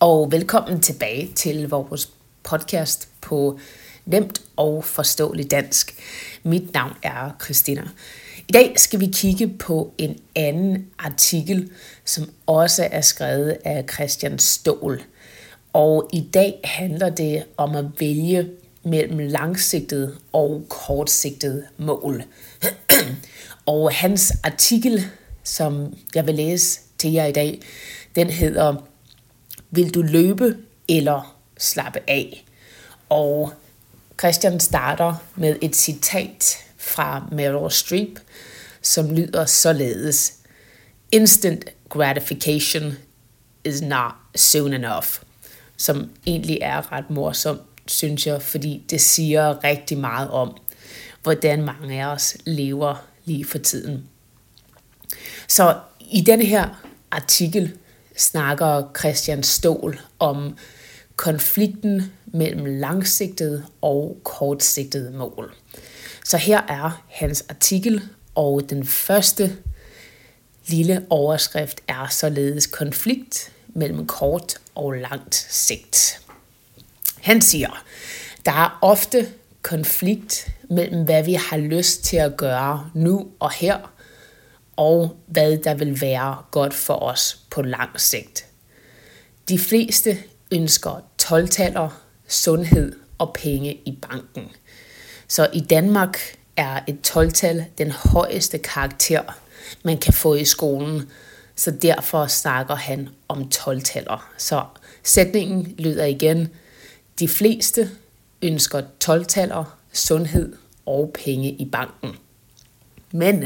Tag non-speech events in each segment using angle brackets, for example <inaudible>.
og velkommen tilbage til vores podcast på nemt og forståeligt dansk. Mit navn er Christina. I dag skal vi kigge på en anden artikel, som også er skrevet af Christian Stål. Og i dag handler det om at vælge mellem langsigtet og kortsigtet mål. <clears throat> og hans artikel, som jeg vil læse til jer i dag, den hedder vil du løbe eller slappe af? Og Christian starter med et citat fra Meryl Streep, som lyder således. Instant gratification is not soon enough. Som egentlig er ret morsomt, synes jeg, fordi det siger rigtig meget om, hvordan mange af os lever lige for tiden. Så i den her artikel snakker Christian Stål om konflikten mellem langsigtede og kortsigtede mål. Så her er hans artikel, og den første lille overskrift er således konflikt mellem kort og langt sigt. Han siger, der er ofte konflikt mellem, hvad vi har lyst til at gøre nu og her, og hvad der vil være godt for os på lang sigt. De fleste ønsker 12 sundhed og penge i banken. Så i Danmark er et 12-tal den højeste karakter, man kan få i skolen. Så derfor snakker han om 12-taller. Så sætningen lyder igen, de fleste ønsker 12-taller, sundhed og penge i banken. Men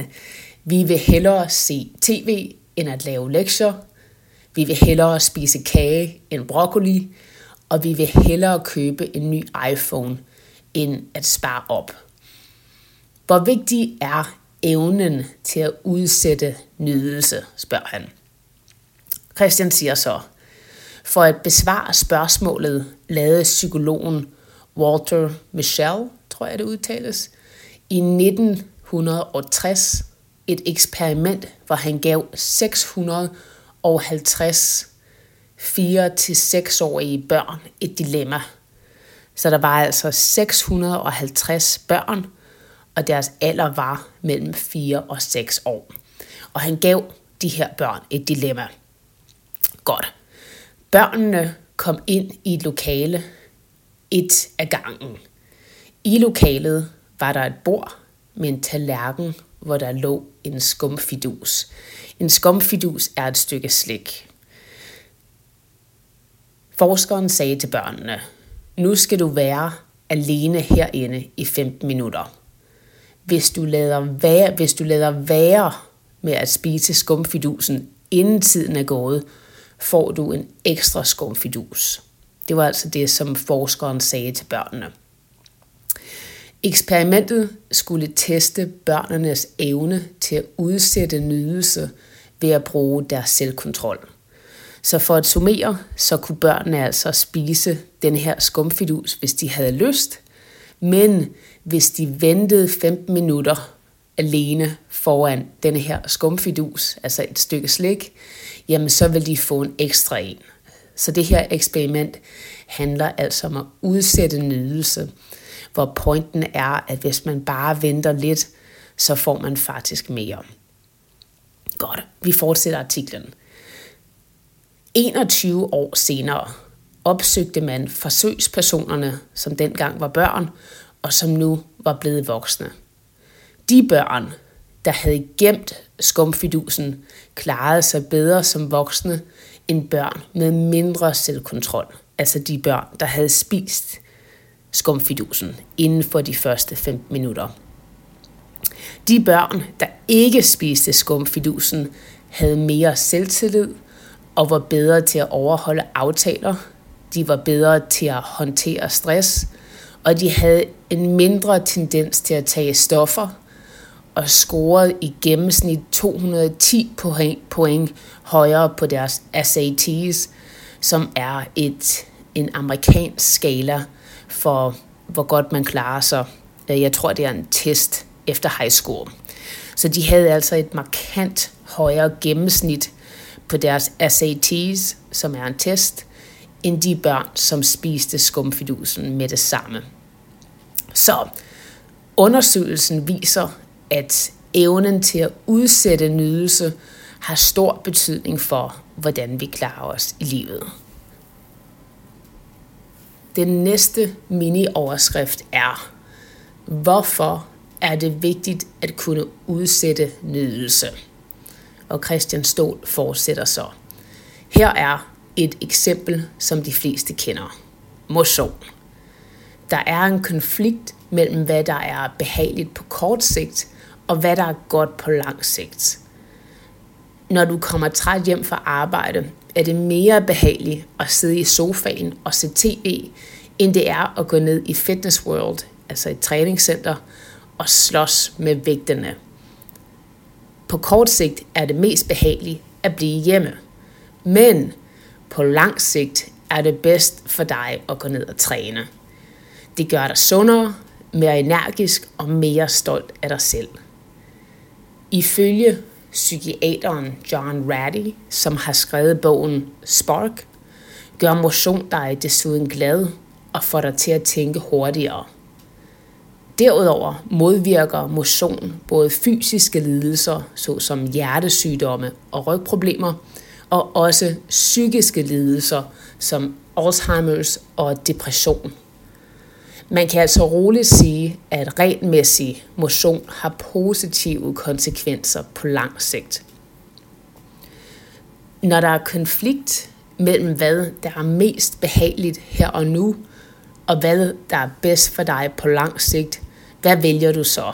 vi vil hellere se tv end at lave lektier. Vi vil hellere spise kage end broccoli. Og vi vil hellere købe en ny iPhone end at spare op. Hvor vigtig er evnen til at udsætte nydelse, spørger han. Christian siger så, for at besvare spørgsmålet lavede psykologen Walter Michel, tror jeg det udtales, i 1960 et eksperiment, hvor han gav 650 4-6-årige børn et dilemma. Så der var altså 650 børn, og deres alder var mellem 4 og 6 år. Og han gav de her børn et dilemma. Godt. Børnene kom ind i et lokale, et af gangen. I lokalet var der et bord med en tallerken, hvor der lå en skumfidus. En skumfidus er et stykke slik. Forskeren sagde til børnene, nu skal du være alene herinde i 15 minutter. Hvis du lader være, hvis du lader være med at spise skumfidusen, inden tiden er gået, får du en ekstra skumfidus. Det var altså det, som forskeren sagde til børnene. Eksperimentet skulle teste børnenes evne til at udsætte nydelse ved at bruge deres selvkontrol. Så for at summere, så kunne børnene altså spise den her skumfidus, hvis de havde lyst. Men hvis de ventede 15 minutter alene foran den her skumfidus, altså et stykke slik, jamen så vil de få en ekstra en. Så det her eksperiment handler altså om at udsætte nydelse, hvor pointen er, at hvis man bare venter lidt, så får man faktisk mere. Godt, vi fortsætter artiklen. 21 år senere opsøgte man forsøgspersonerne, som dengang var børn, og som nu var blevet voksne. De børn, der havde gemt skumfidusen, klarede sig bedre som voksne end børn med mindre selvkontrol. Altså de børn, der havde spist skumfidusen inden for de første 15 minutter. De børn, der ikke spiste skumfidusen, havde mere selvtillid og var bedre til at overholde aftaler. De var bedre til at håndtere stress, og de havde en mindre tendens til at tage stoffer og scorede i gennemsnit 210 point, point højere på deres SATs, som er et, en amerikansk skala for, hvor godt man klarer sig. Øh, jeg tror, det er en test efter high school. Så de havde altså et markant højere gennemsnit på deres SATs, som er en test, end de børn, som spiste skumfidusen med det samme. Så undersøgelsen viser, at evnen til at udsætte nydelse har stor betydning for, hvordan vi klarer os i livet. Den næste mini-overskrift er, hvorfor er det vigtigt at kunne udsætte nydelse? Og Christian Stol fortsætter så. Her er et eksempel, som de fleste kender. Motion. Der er en konflikt mellem, hvad der er behageligt på kort sigt, og hvad der er godt på lang sigt. Når du kommer træt hjem fra arbejde, er det mere behageligt at sidde i sofaen og se tv, end det er at gå ned i Fitness World, altså et træningscenter, og slås med vægtene. På kort sigt er det mest behageligt at blive hjemme. Men på lang sigt er det bedst for dig at gå ned og træne. Det gør dig sundere, mere energisk og mere stolt af dig selv. Ifølge psykiateren John Ratty, som har skrevet bogen Spark, gør motion dig desuden glad og får dig til at tænke hurtigere. Derudover modvirker motion både fysiske lidelser, såsom hjertesygdomme og rygproblemer, og også psykiske lidelser, som Alzheimer's og depression. Man kan altså roligt sige, at regelmæssig motion har positive konsekvenser på lang sigt. Når der er konflikt mellem hvad der er mest behageligt her og nu, og hvad der er bedst for dig på lang sigt, hvad vælger du så?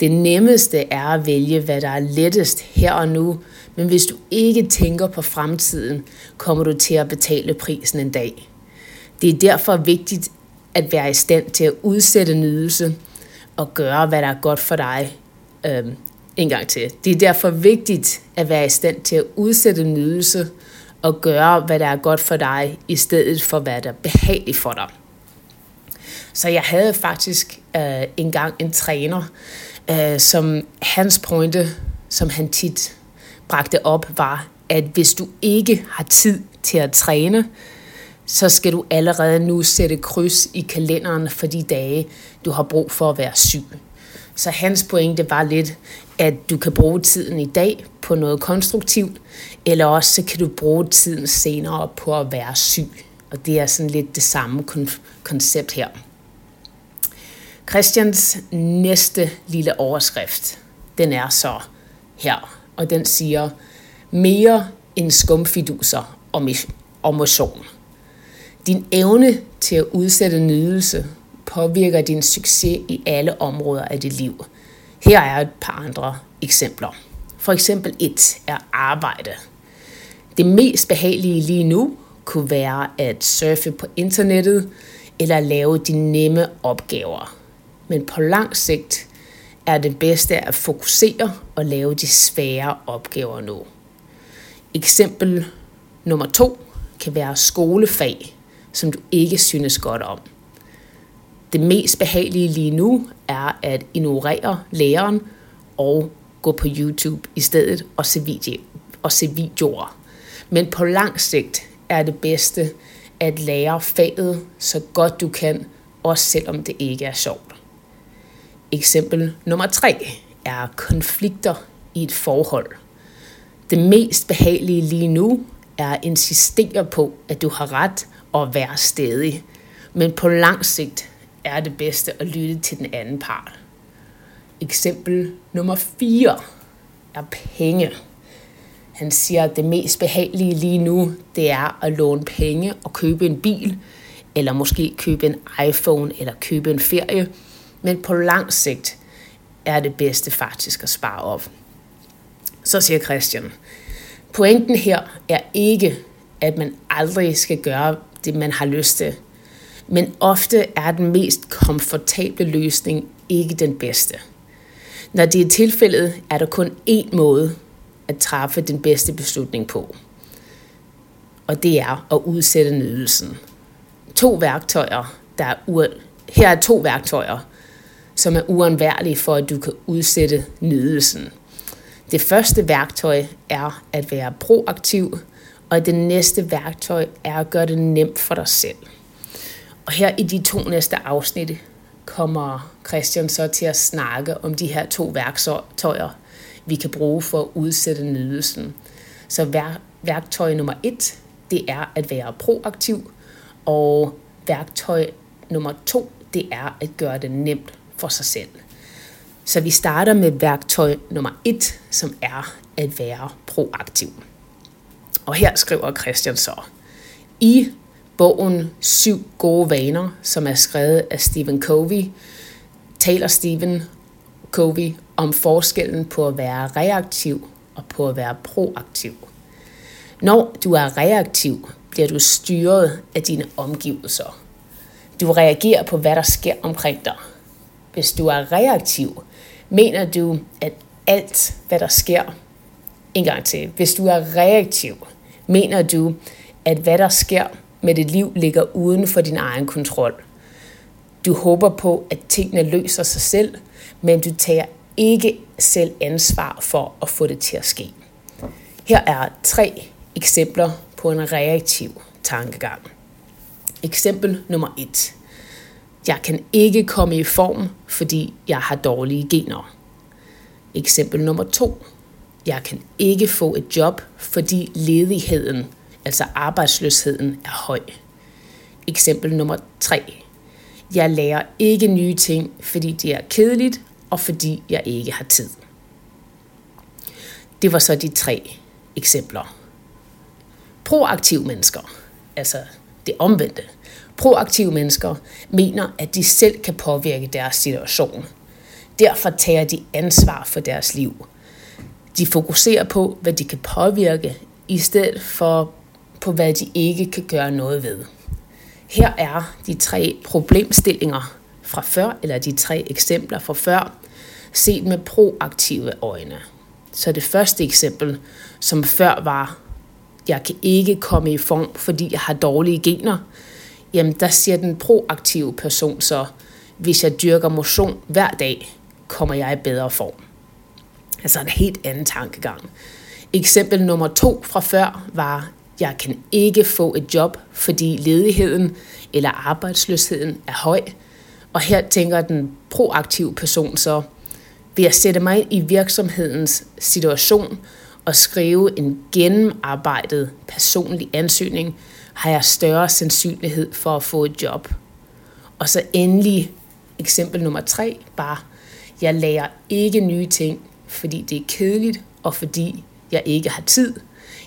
Det nemmeste er at vælge, hvad der er lettest her og nu, men hvis du ikke tænker på fremtiden, kommer du til at betale prisen en dag. Det er derfor vigtigt at være i stand til at udsætte nydelse og gøre, hvad der er godt for dig. Øhm, en gang til. Det er derfor vigtigt at være i stand til at udsætte nydelse og gøre, hvad der er godt for dig, i stedet for, hvad der er behageligt for dig. Så jeg havde faktisk øh, engang en træner, øh, som hans pointe, som han tit bragte op, var, at hvis du ikke har tid til at træne, så skal du allerede nu sætte kryds i kalenderen for de dage, du har brug for at være syg. Så hans pointe var lidt, at du kan bruge tiden i dag på noget konstruktivt, eller også så kan du bruge tiden senere på at være syg. Og det er sådan lidt det samme koncept her. Christians næste lille overskrift, den er så her, og den siger, mere end skumfiduser og motion. Din evne til at udsætte nydelse påvirker din succes i alle områder af dit liv. Her er et par andre eksempler. For eksempel et er arbejde. Det mest behagelige lige nu kunne være at surfe på internettet eller lave de nemme opgaver. Men på lang sigt er det bedste at fokusere og lave de svære opgaver nu. Eksempel nummer to kan være skolefag, som du ikke synes godt om. Det mest behagelige lige nu er at ignorere læreren og gå på YouTube i stedet og se, video, og se videoer. Men på lang sigt er det bedste at lære faget så godt du kan, også selvom det ikke er sjovt. Eksempel nummer tre er konflikter i et forhold. Det mest behagelige lige nu er at insistere på, at du har ret og være stedig. Men på lang sigt er det bedste at lytte til den anden part. Eksempel nummer 4 er penge. Han siger, at det mest behagelige lige nu, det er at låne penge og købe en bil, eller måske købe en iPhone eller købe en ferie. Men på lang sigt er det bedste faktisk at spare op. Så siger Christian, pointen her er ikke, at man aldrig skal gøre det, man har lyst til. Men ofte er den mest komfortable løsning ikke den bedste. Når det er tilfældet, er der kun én måde at træffe den bedste beslutning på. Og det er at udsætte nydelsen. To værktøjer, der er ur- her er to værktøjer, som er uundværlige for, at du kan udsætte nydelsen. Det første værktøj er at være proaktiv og det næste værktøj er at gøre det nemt for dig selv. Og her i de to næste afsnit kommer Christian så til at snakke om de her to værktøjer, vi kan bruge for at udsætte nydelsen. Så værktøj nummer et, det er at være proaktiv, og værktøj nummer to, det er at gøre det nemt for sig selv. Så vi starter med værktøj nummer et, som er at være proaktiv. Og her skriver Christian så, i bogen Syv gode vaner, som er skrevet af Stephen Covey, taler Stephen Covey om forskellen på at være reaktiv og på at være proaktiv. Når du er reaktiv, bliver du styret af dine omgivelser. Du reagerer på, hvad der sker omkring dig. Hvis du er reaktiv, mener du, at alt, hvad der sker, en gang til, hvis du er reaktiv, mener du, at hvad der sker med dit liv ligger uden for din egen kontrol. Du håber på, at tingene løser sig selv, men du tager ikke selv ansvar for at få det til at ske. Her er tre eksempler på en reaktiv tankegang. Eksempel nummer et. Jeg kan ikke komme i form, fordi jeg har dårlige gener. Eksempel nummer to. Jeg kan ikke få et job, fordi ledigheden, altså arbejdsløsheden, er høj. Eksempel nummer 3. Jeg lærer ikke nye ting, fordi det er kedeligt, og fordi jeg ikke har tid. Det var så de tre eksempler. Proaktive mennesker, altså det omvendte. Proaktive mennesker mener, at de selv kan påvirke deres situation. Derfor tager de ansvar for deres liv. De fokuserer på, hvad de kan påvirke, i stedet for på, hvad de ikke kan gøre noget ved. Her er de tre problemstillinger fra før, eller de tre eksempler fra før, set med proaktive øjne. Så det første eksempel, som før var, jeg kan ikke komme i form, fordi jeg har dårlige gener, jamen der siger den proaktive person så, hvis jeg dyrker motion hver dag, kommer jeg i bedre form. Altså en helt anden tankegang. Eksempel nummer to fra før var, jeg kan ikke få et job, fordi ledigheden eller arbejdsløsheden er høj. Og her tænker den proaktive person så, ved at sætte mig ind i virksomhedens situation og skrive en gennemarbejdet personlig ansøgning, har jeg større sandsynlighed for at få et job. Og så endelig eksempel nummer tre, bare, jeg lærer ikke nye ting, fordi det er kedeligt, og fordi jeg ikke har tid.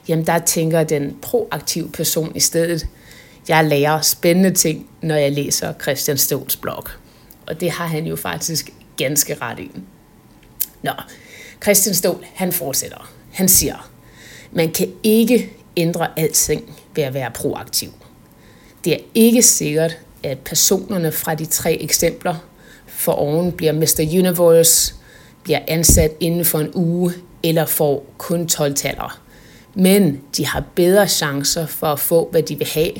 Jamen der tænker den proaktive person i stedet, jeg lærer spændende ting, når jeg læser Christian Stols blog. Og det har han jo faktisk ganske ret i. Nå, Christian Stol, han fortsætter. Han siger, man kan ikke ændre alting ved at være proaktiv. Det er ikke sikkert, at personerne fra de tre eksempler for oven bliver Mr. Universe, bliver ansat inden for en uge eller får kun 12 tallere. Men de har bedre chancer for at få, hvad de vil have,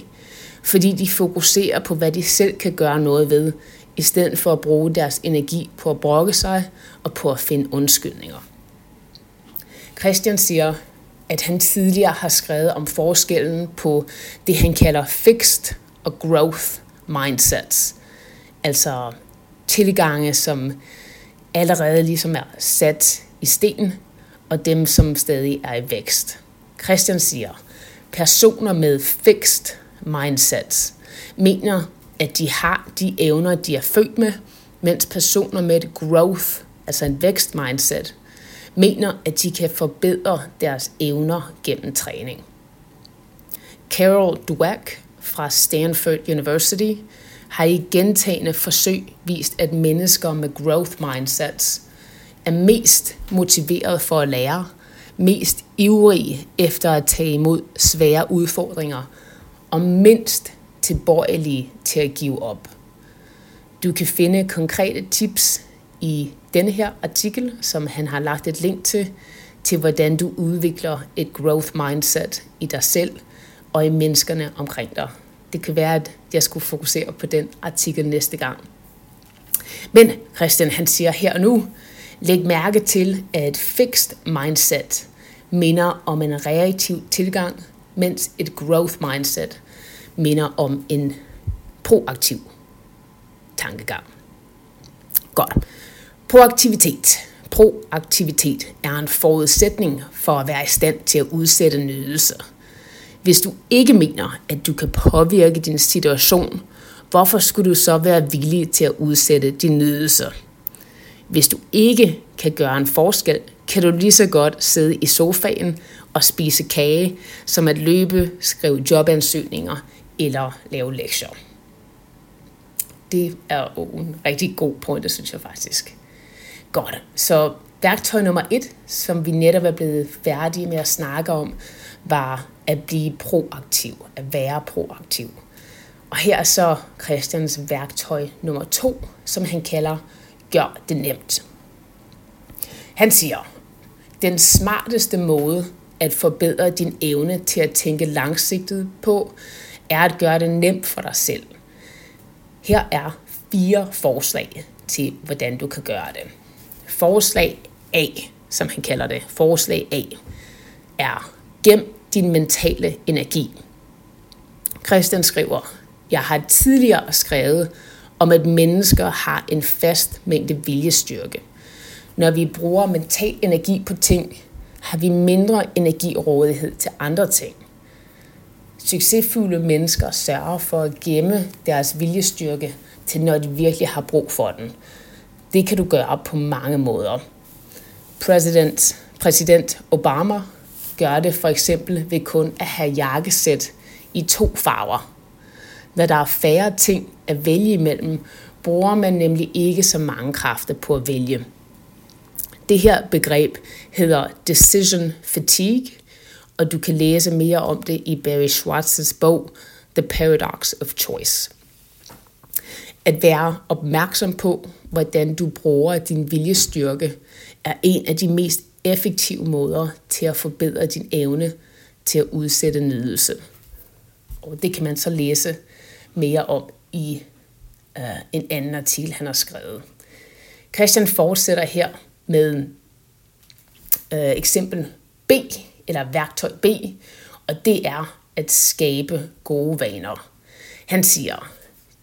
fordi de fokuserer på, hvad de selv kan gøre noget ved, i stedet for at bruge deres energi på at brokke sig og på at finde undskyldninger. Christian siger, at han tidligere har skrevet om forskellen på det, han kalder fixed og growth mindsets. Altså tilgange, som allerede ligesom er sat i sten, og dem, som stadig er i vækst. Christian siger, personer med fixed mindsets mener, at de har de evner, de er født med, mens personer med et growth, altså en vækst mindset, mener, at de kan forbedre deres evner gennem træning. Carol Dweck fra Stanford University har i gentagende forsøg vist, at mennesker med growth mindsets er mest motiveret for at lære, mest ivrige efter at tage imod svære udfordringer og mindst tilbøjelige til at give op. Du kan finde konkrete tips i denne her artikel, som han har lagt et link til, til hvordan du udvikler et growth mindset i dig selv og i menneskerne omkring dig. Det kan være, at jeg skulle fokusere på den artikel næste gang. Men Christian han siger her og nu, læg mærke til, at fixed mindset minder om en reaktiv tilgang, mens et growth mindset minder om en proaktiv tankegang. Godt. Proaktivitet. Proaktivitet er en forudsætning for at være i stand til at udsætte nydelse. Hvis du ikke mener, at du kan påvirke din situation, hvorfor skulle du så være villig til at udsætte din nydelse? Hvis du ikke kan gøre en forskel, kan du lige så godt sidde i sofaen og spise kage, som at løbe, skrive jobansøgninger eller lave lektier. Det er jo en rigtig god pointe, synes jeg faktisk. Godt, så værktøj nummer et, som vi netop er blevet færdige med at snakke om, var at blive proaktiv, at være proaktiv. Og her er så Christians værktøj nummer to, som han kalder gør det nemt. Han siger, den smarteste måde at forbedre din evne til at tænke langsigtet på, er at gøre det nemt for dig selv. Her er fire forslag til, hvordan du kan gøre det. Forslag A, som han kalder det, forslag A, er gem din mentale energi. Christian skriver, jeg har tidligere skrevet om, at mennesker har en fast mængde viljestyrke. Når vi bruger mental energi på ting, har vi mindre energirådighed til andre ting. Succesfulde mennesker sørger for at gemme deres viljestyrke til når de virkelig har brug for den. Det kan du gøre på mange måder. President, præsident Obama gør det for eksempel ved kun at have jakkesæt i to farver. Når der er færre ting at vælge imellem, bruger man nemlig ikke så mange kræfter på at vælge. Det her begreb hedder decision fatigue, og du kan læse mere om det i Barry Schwartz's bog The Paradox of Choice. At være opmærksom på, hvordan du bruger din viljestyrke, er en af de mest effektive måder til at forbedre din evne til at udsætte nydelse. Og det kan man så læse mere om i uh, en anden artikel, han har skrevet. Christian fortsætter her med uh, eksempel B, eller værktøj B, og det er at skabe gode vaner. Han siger,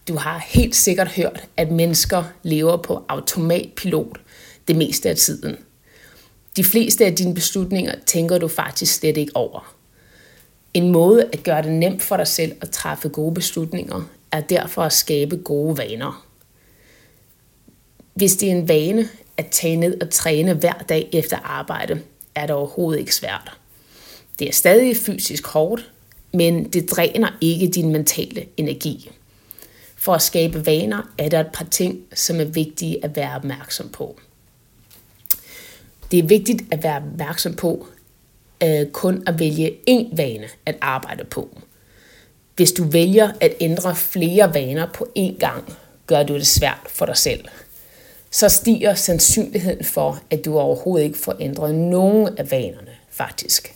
du har helt sikkert hørt, at mennesker lever på automatpilot det meste af tiden. De fleste af dine beslutninger tænker du faktisk slet ikke over. En måde at gøre det nemt for dig selv at træffe gode beslutninger, er derfor at skabe gode vaner. Hvis det er en vane at tage ned og træne hver dag efter arbejde, er det overhovedet ikke svært. Det er stadig fysisk hårdt, men det dræner ikke din mentale energi. For at skabe vaner er der et par ting, som er vigtige at være opmærksom på. Det er vigtigt at være opmærksom på øh, kun at vælge én vane at arbejde på. Hvis du vælger at ændre flere vaner på én gang, gør du det svært for dig selv. Så stiger sandsynligheden for, at du overhovedet ikke får ændret nogen af vanerne, faktisk.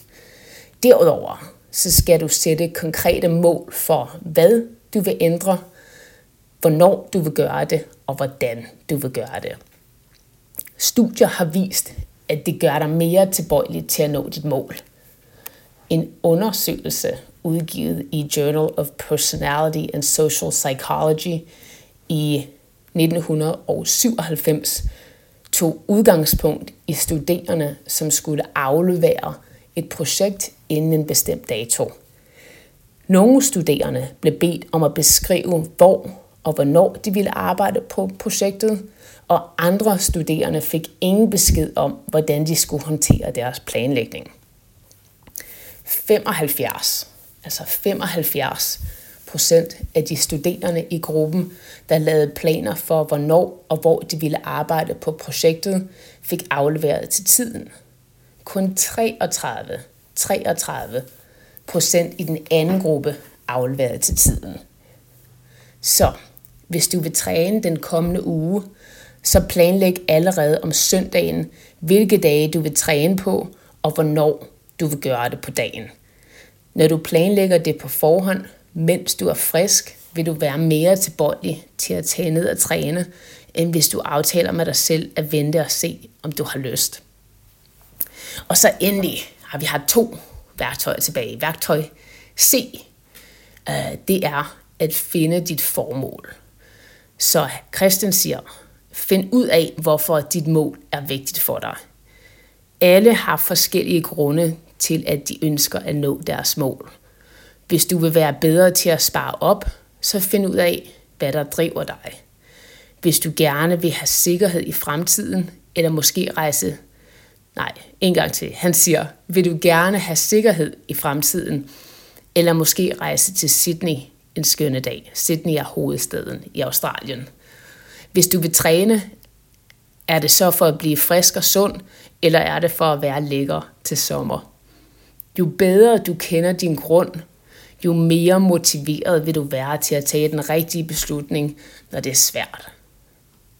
Derudover så skal du sætte konkrete mål for, hvad du vil ændre, hvornår du vil gøre det, og hvordan du vil gøre det. Studier har vist, at det gør dig mere tilbøjelig til at nå dit mål. En undersøgelse udgivet i Journal of Personality and Social Psychology i 1997 tog udgangspunkt i studerende, som skulle aflevere et projekt inden en bestemt dato. Nogle studerende blev bedt om at beskrive, hvor og hvornår de ville arbejde på projektet, og andre studerende fik ingen besked om, hvordan de skulle håndtere deres planlægning. 75, altså 75 procent af de studerende i gruppen, der lavede planer for, hvornår og hvor de ville arbejde på projektet, fik afleveret til tiden. Kun 33, 33 procent i den anden gruppe afleveret til tiden. Så hvis du vil træne den kommende uge, så planlæg allerede om søndagen, hvilke dage du vil træne på, og hvornår du vil gøre det på dagen. Når du planlægger det på forhånd, mens du er frisk, vil du være mere tilbøjelig til at tage ned og træne, end hvis du aftaler med dig selv at vente og se, om du har lyst. Og så endelig har vi har to værktøjer tilbage. Værktøj C, øh, det er at finde dit formål. Så Christian siger, find ud af, hvorfor dit mål er vigtigt for dig. Alle har forskellige grunde til, at de ønsker at nå deres mål. Hvis du vil være bedre til at spare op, så find ud af, hvad der driver dig. Hvis du gerne vil have sikkerhed i fremtiden, eller måske rejse... Nej, en gang til. Han siger, vil du gerne have sikkerhed i fremtiden, eller måske rejse til Sydney en skønne dag. Sydney er hovedstaden i Australien. Hvis du vil træne, er det så for at blive frisk og sund, eller er det for at være lækker til sommer? Jo bedre du kender din grund, jo mere motiveret vil du være til at tage den rigtige beslutning, når det er svært.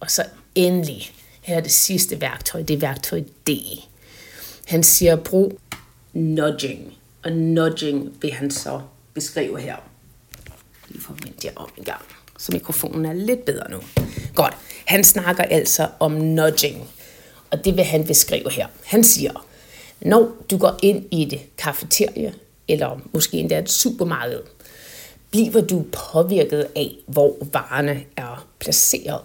Og så endelig, her er det sidste værktøj, det er værktøj D. Han siger, brug nudging. Og nudging vil han så beskrive her. Lige forvent jeg op en gang, så mikrofonen er lidt bedre nu. Godt. Han snakker altså om nudging, og det vil han beskrive her. Han siger, når du går ind i et kafeterie, eller måske endda et supermarked, bliver du påvirket af, hvor varerne er placeret.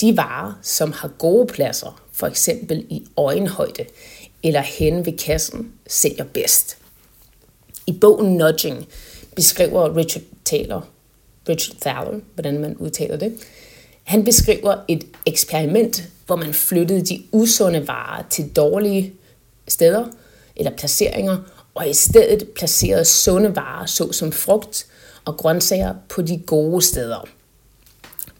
De varer, som har gode pladser, for eksempel i øjenhøjde eller hen ved kassen, sælger bedst. I bogen Nudging beskriver Richard Taylor, Richard Thaler, hvordan man udtaler det, han beskriver et eksperiment, hvor man flyttede de usunde varer til dårlige steder eller placeringer, og i stedet placerede sunde varer, såsom frugt og grøntsager, på de gode steder.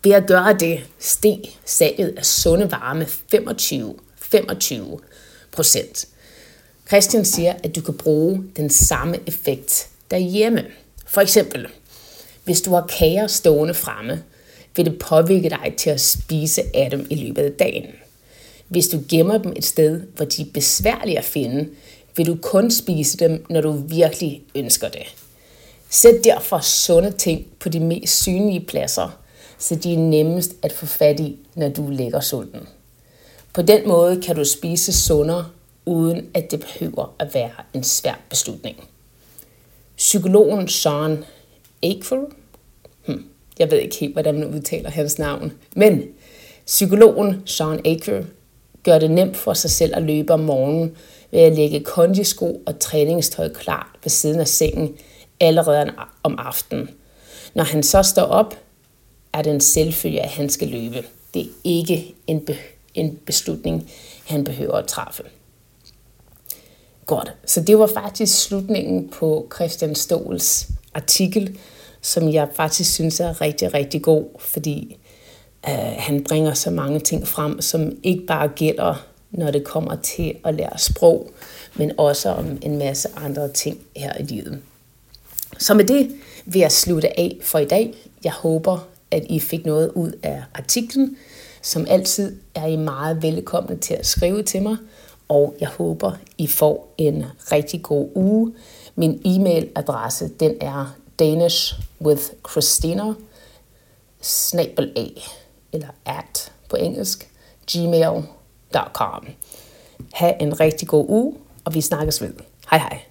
Ved at gøre det, steg salget af sunde varer med 25, 25 procent. Christian siger, at du kan bruge den samme effekt derhjemme. For eksempel, hvis du har kager stående fremme, vil det påvirke dig til at spise af dem i løbet af dagen. Hvis du gemmer dem et sted, hvor de er besværlige at finde, vil du kun spise dem, når du virkelig ønsker det. Sæt derfor sunde ting på de mest synlige pladser, så de er nemmest at få fat i, når du lægger sulten. På den måde kan du spise sundere, uden at det behøver at være en svær beslutning. Psykologen Søren Aikfel, hmm, jeg ved ikke helt, hvordan man udtaler hans navn, men psykologen Sean Aikfel gør det nemt for sig selv at løbe om morgenen ved at lægge kondisko og træningstøj klart ved siden af sengen allerede om aftenen. Når han så står op, er det en selvfølge, at han skal løbe. Det er ikke en, be- en beslutning, han behøver at træffe. Godt, så det var faktisk slutningen på Christian Stols artikel, som jeg faktisk synes er rigtig, rigtig god, fordi øh, han bringer så mange ting frem, som ikke bare gælder, når det kommer til at lære sprog, men også om en masse andre ting her i livet. Så med det vil jeg slutte af for i dag. Jeg håber, at I fik noget ud af artiklen. Som altid er I meget velkomne til at skrive til mig, og jeg håber, I får en rigtig god uge. Min e-mailadresse den er danishwithchristina snabel A, eller at på engelsk, gmail.com. Ha' en rigtig god uge, og vi snakkes ved. Hej hej.